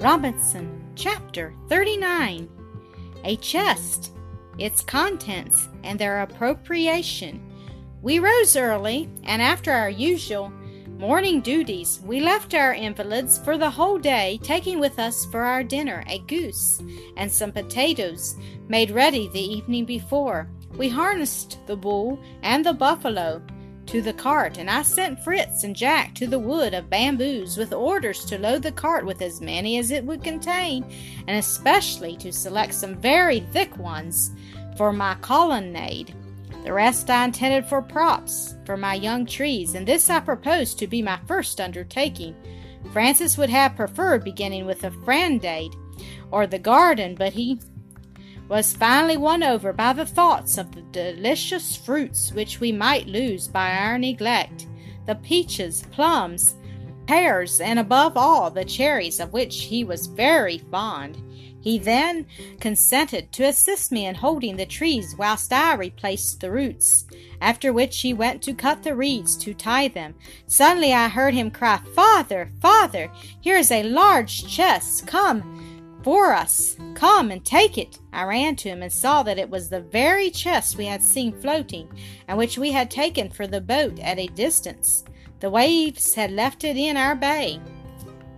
Robinson, Chapter 39 A Chest, Its Contents, and Their Appropriation. We rose early, and after our usual morning duties, we left our invalids for the whole day, taking with us for our dinner a goose and some potatoes made ready the evening before. We harnessed the bull and the buffalo to the cart, and I sent Fritz and Jack to the wood of bamboos with orders to load the cart with as many as it would contain, and especially to select some very thick ones for my colonnade. The rest I intended for props for my young trees, and this I proposed to be my first undertaking. Francis would have preferred beginning with a Franciade or the garden, but he was finally won over by the thoughts of the delicious fruits which we might lose by our neglect the peaches, plums, pears, and above all the cherries, of which he was very fond. He then consented to assist me in holding the trees whilst I replaced the roots, after which he went to cut the reeds to tie them. Suddenly I heard him cry, Father, father, here is a large chest. Come, for us. Come and take it. I ran to him and saw that it was the very chest we had seen floating, and which we had taken for the boat at a distance. The waves had left it in our bay,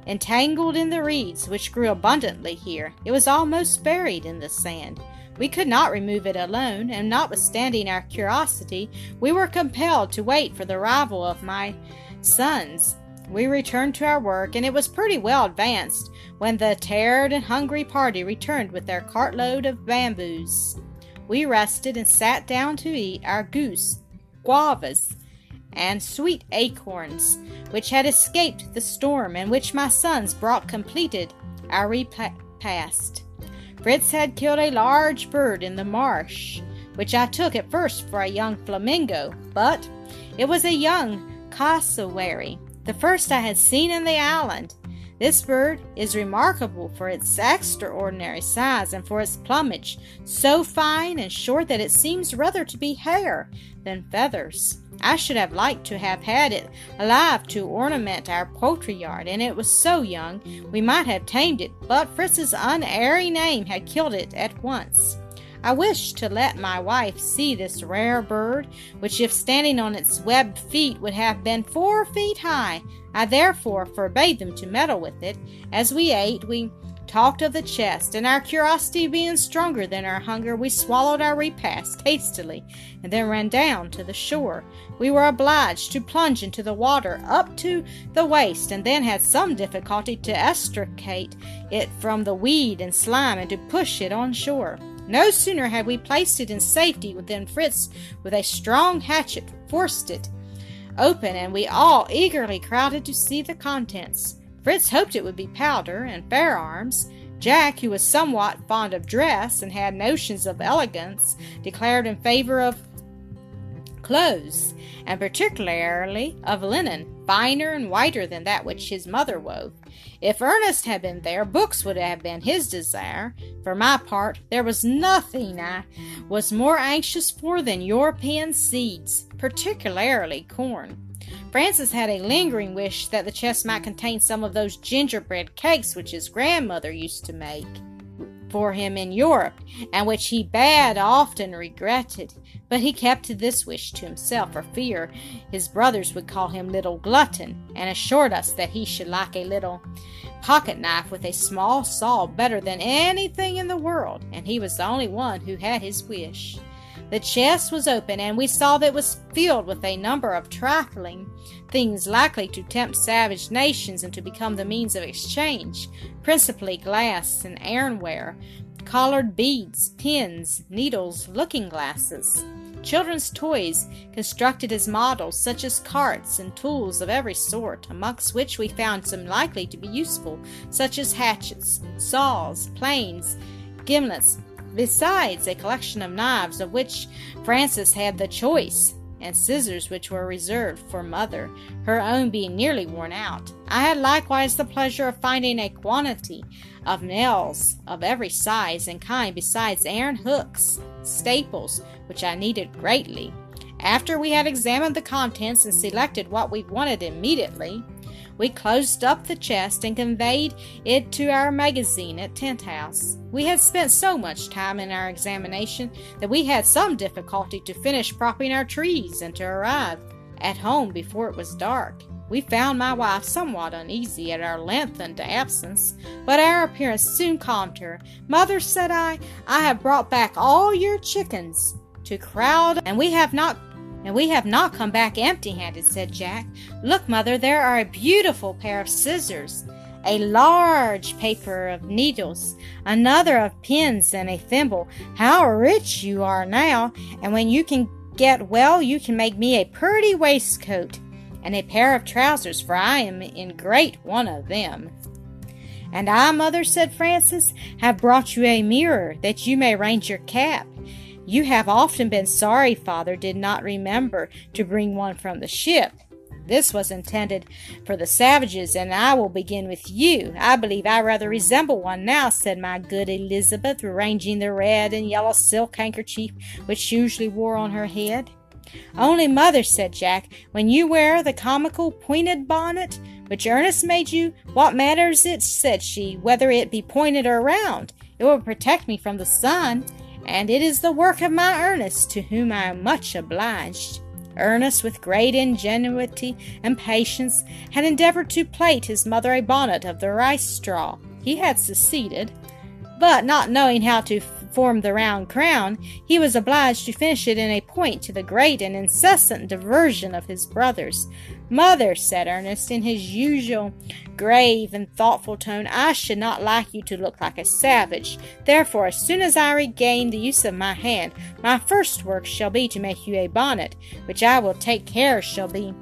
entangled in the reeds, which grew abundantly here. It was almost buried in the sand. We could not remove it alone, and notwithstanding our curiosity, we were compelled to wait for the arrival of my sons. We returned to our work, and it was pretty well advanced when the tired and hungry party returned with their cartload of bamboos. We rested and sat down to eat our goose, guavas, and sweet acorns, which had escaped the storm, and which my sons brought completed our repast. Fritz had killed a large bird in the marsh, which I took at first for a young flamingo, but it was a young cassowary, the first I had seen in the island. This bird is remarkable for its extraordinary size and for its plumage, so fine and short that it seems rather to be hair than feathers. I should have liked to have had it alive to ornament our poultry yard, and it was so young we might have tamed it, but Fritz's unerring name had killed it at once. I wished to let my wife see this rare bird, which, if standing on its webbed feet, would have been four feet high. I therefore forbade them to meddle with it. As we ate, we talked of the chest, and our curiosity being stronger than our hunger, we swallowed our repast hastily, and then ran down to the shore. We were obliged to plunge into the water up to the waist, and then had some difficulty to extricate it from the weed and slime and to push it on shore. No sooner had we placed it in safety than Fritz, with a strong hatchet, forced it open, and we all eagerly crowded to see the contents. Fritz hoped it would be powder and firearms. Jack, who was somewhat fond of dress and had notions of elegance, declared in favor of clothes, and particularly of linen, finer and whiter than that which his mother wove. If Ernest had been there, books would have been his desire. For my part, there was nothing I was more anxious for than European seeds, particularly corn. Francis had a lingering wish that the chest might contain some of those gingerbread cakes which his grandmother used to make for him in Europe, and which he bad often regretted. But he kept this wish to himself for fear his brothers would call him Little Glutton, and assured us that he should like a little pocket knife with a small saw better than anything in the world, and he was the only one who had his wish. The chest was open, and we saw that it was filled with a number of trifling things likely to tempt savage nations and to become the means of exchange, principally glass and ironware, collared beads, pins, needles, looking glasses. Children's toys constructed as models, such as carts and tools of every sort, amongst which we found some likely to be useful, such as hatchets, saws, planes, gimlets, besides a collection of knives of which Francis had the choice, and scissors which were reserved for mother, her own being nearly worn out. I had likewise the pleasure of finding a quantity of nails of every size and kind, besides iron hooks, staples, which I needed greatly. After we had examined the contents and selected what we wanted immediately, we closed up the chest and conveyed it to our magazine at Tent House. We had spent so much time in our examination that we had some difficulty to finish propping our trees and to arrive at home before it was dark. We found my wife somewhat uneasy at our lengthened absence, but our appearance soon calmed her. Mother, said I, I have brought back all your chickens to crowd, and we have not and we have not come back empty handed, said Jack. Look, mother, there are a beautiful pair of scissors, a large paper of needles, another of pins, and a thimble. How rich you are now! And when you can get well, you can make me a pretty waistcoat and a pair of trousers, for I am in great want of them. And I, mother, said Francis, have brought you a mirror, that you may range your cap. You have often been sorry father did not remember to bring one from the ship. This was intended for the savages, and I will begin with you. I believe I rather resemble one now, said my good Elizabeth, arranging the red and yellow silk handkerchief which she usually wore on her head. Only, mother, said Jack, when you wear the comical pointed bonnet which Ernest made you, what matters it, said she, whether it be pointed or round? It will protect me from the sun, and it is the work of my Ernest, to whom I am much obliged. Ernest, with great ingenuity and patience, had endeavored to plait his mother a bonnet of the rice straw. He had succeeded, but not knowing how to formed the round crown, he was obliged to finish it in a point to the great and incessant diversion of his brothers. Mother, said Ernest, in his usual grave and thoughtful tone, I should not like you to look like a savage. Therefore, as soon as I regain the use of my hand, my first work shall be to make you a bonnet, which I will take care shall be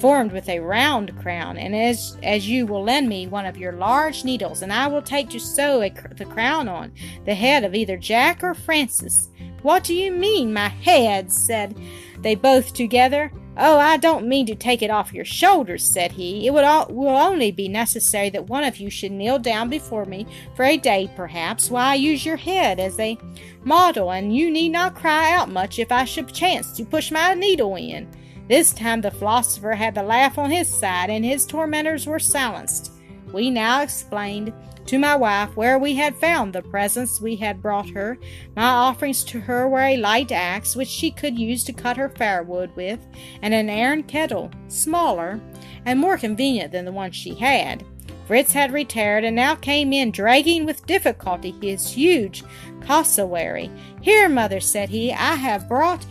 formed with a round crown, and as as you will lend me one of your large needles, and I will take to sew a, the crown on the head of either Jack or Francis. What do you mean, my head? said they both together. Oh, I don't mean to take it off your shoulders, said he. It would all, will only be necessary that one of you should kneel down before me for a day, perhaps, while I use your head as a model, and you need not cry out much if I should chance to push my needle in. This time the philosopher had the laugh on his side, and his tormentors were silenced. We now explained to my wife where we had found the presents we had brought her. My offerings to her were a light axe, which she could use to cut her firewood with, and an iron kettle, smaller and more convenient than the one she had. Fritz had retired and now came in, dragging with difficulty his huge cassowary. Here, mother, said he, I have brought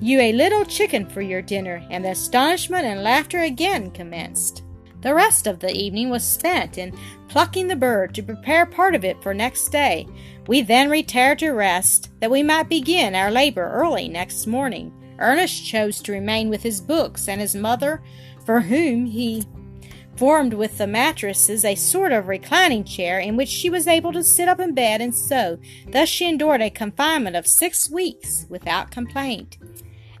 you a little chicken for your dinner, and the astonishment and laughter again commenced. The rest of the evening was spent in plucking the bird to prepare part of it for next day. We then retired to rest, that we might begin our labor early next morning. Ernest chose to remain with his books, and his mother, for whom he formed with the mattresses a sort of reclining chair in which she was able to sit up in bed and sew. Thus she endured a confinement of six weeks without complaint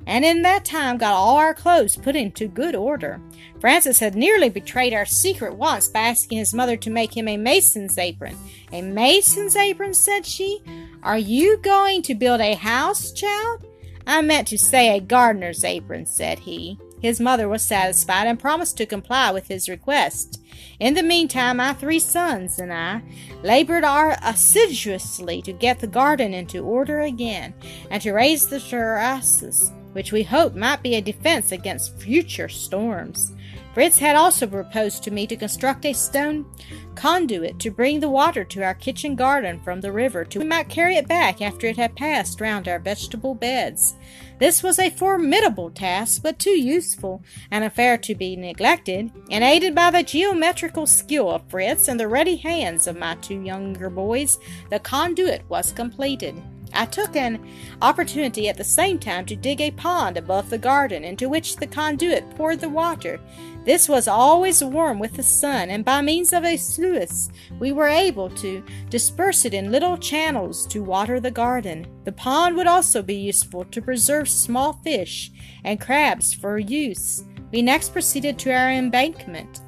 and in that time got all our clothes put into good order. Francis had nearly betrayed our secret once by asking his mother to make him a mason's apron. A mason's apron, said she? Are you going to build a house, child? I meant to say a gardener's apron, said he. His mother was satisfied and promised to comply with his request. In the meantime, my three sons and I labored assiduously to get the garden into order again, and to raise the terraces which we hoped might be a defense against future storms. Fritz had also proposed to me to construct a stone conduit to bring the water to our kitchen garden from the river, to we might carry it back after it had passed round our vegetable beds. This was a formidable task, but too useful an affair to be neglected, and aided by the geometrical skill of Fritz and the ready hands of my two younger boys, the conduit was completed. I took an opportunity at the same time to dig a pond above the garden into which the conduit poured the water. This was always warm with the sun, and by means of a sluice we were able to disperse it in little channels to water the garden. The pond would also be useful to preserve small fish and crabs for use. We next proceeded to our embankment.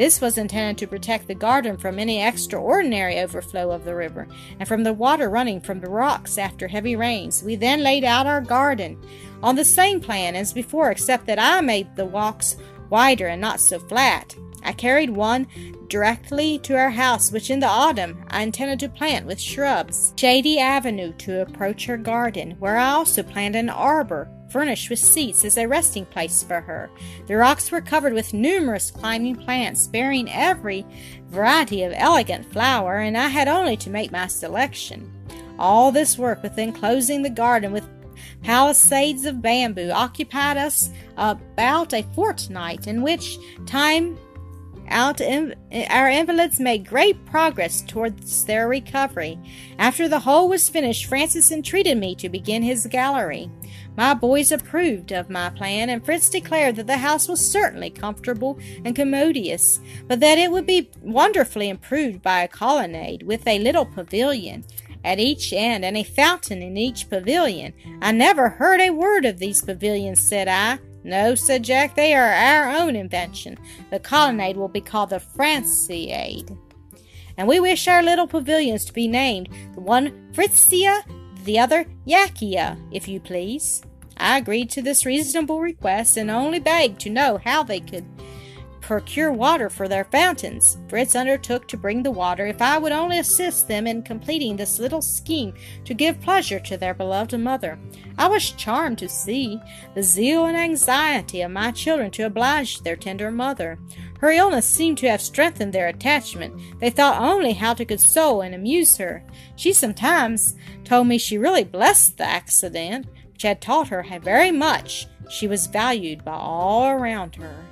This was intended to protect the garden from any extraordinary overflow of the river and from the water running from the rocks after heavy rains. We then laid out our garden on the same plan as before, except that I made the walks wider and not so flat. I carried one directly to our house, which in the autumn I intended to plant with shrubs. Shady avenue to approach her garden, where I also planted an arbor furnished with seats as a resting place for her. The rocks were covered with numerous climbing plants, bearing every variety of elegant flower, and I had only to make my selection. All this work with enclosing the garden with palisades of bamboo occupied us about a fortnight, in which time out our invalids made great progress towards their recovery. After the whole was finished, Francis entreated me to begin his gallery. My boys approved of my plan, and Fritz declared that the house was certainly comfortable and commodious, but that it would be wonderfully improved by a colonnade with a little pavilion at each end and a fountain in each pavilion. I never heard a word of these pavilions, said I. No, said Jack, they are our own invention. The colonnade will be called the Franciade. And we wish our little pavilions to be named the one Fritzia, the other Yakia, if you please. I agreed to this reasonable request and only begged to know how they could procure water for their fountains. Fritz undertook to bring the water if I would only assist them in completing this little scheme to give pleasure to their beloved mother. I was charmed to see the zeal and anxiety of my children to oblige their tender mother. Her illness seemed to have strengthened their attachment. They thought only how to console and amuse her. She sometimes told me she really blessed the accident, which had taught her how very much. She was valued by all around her.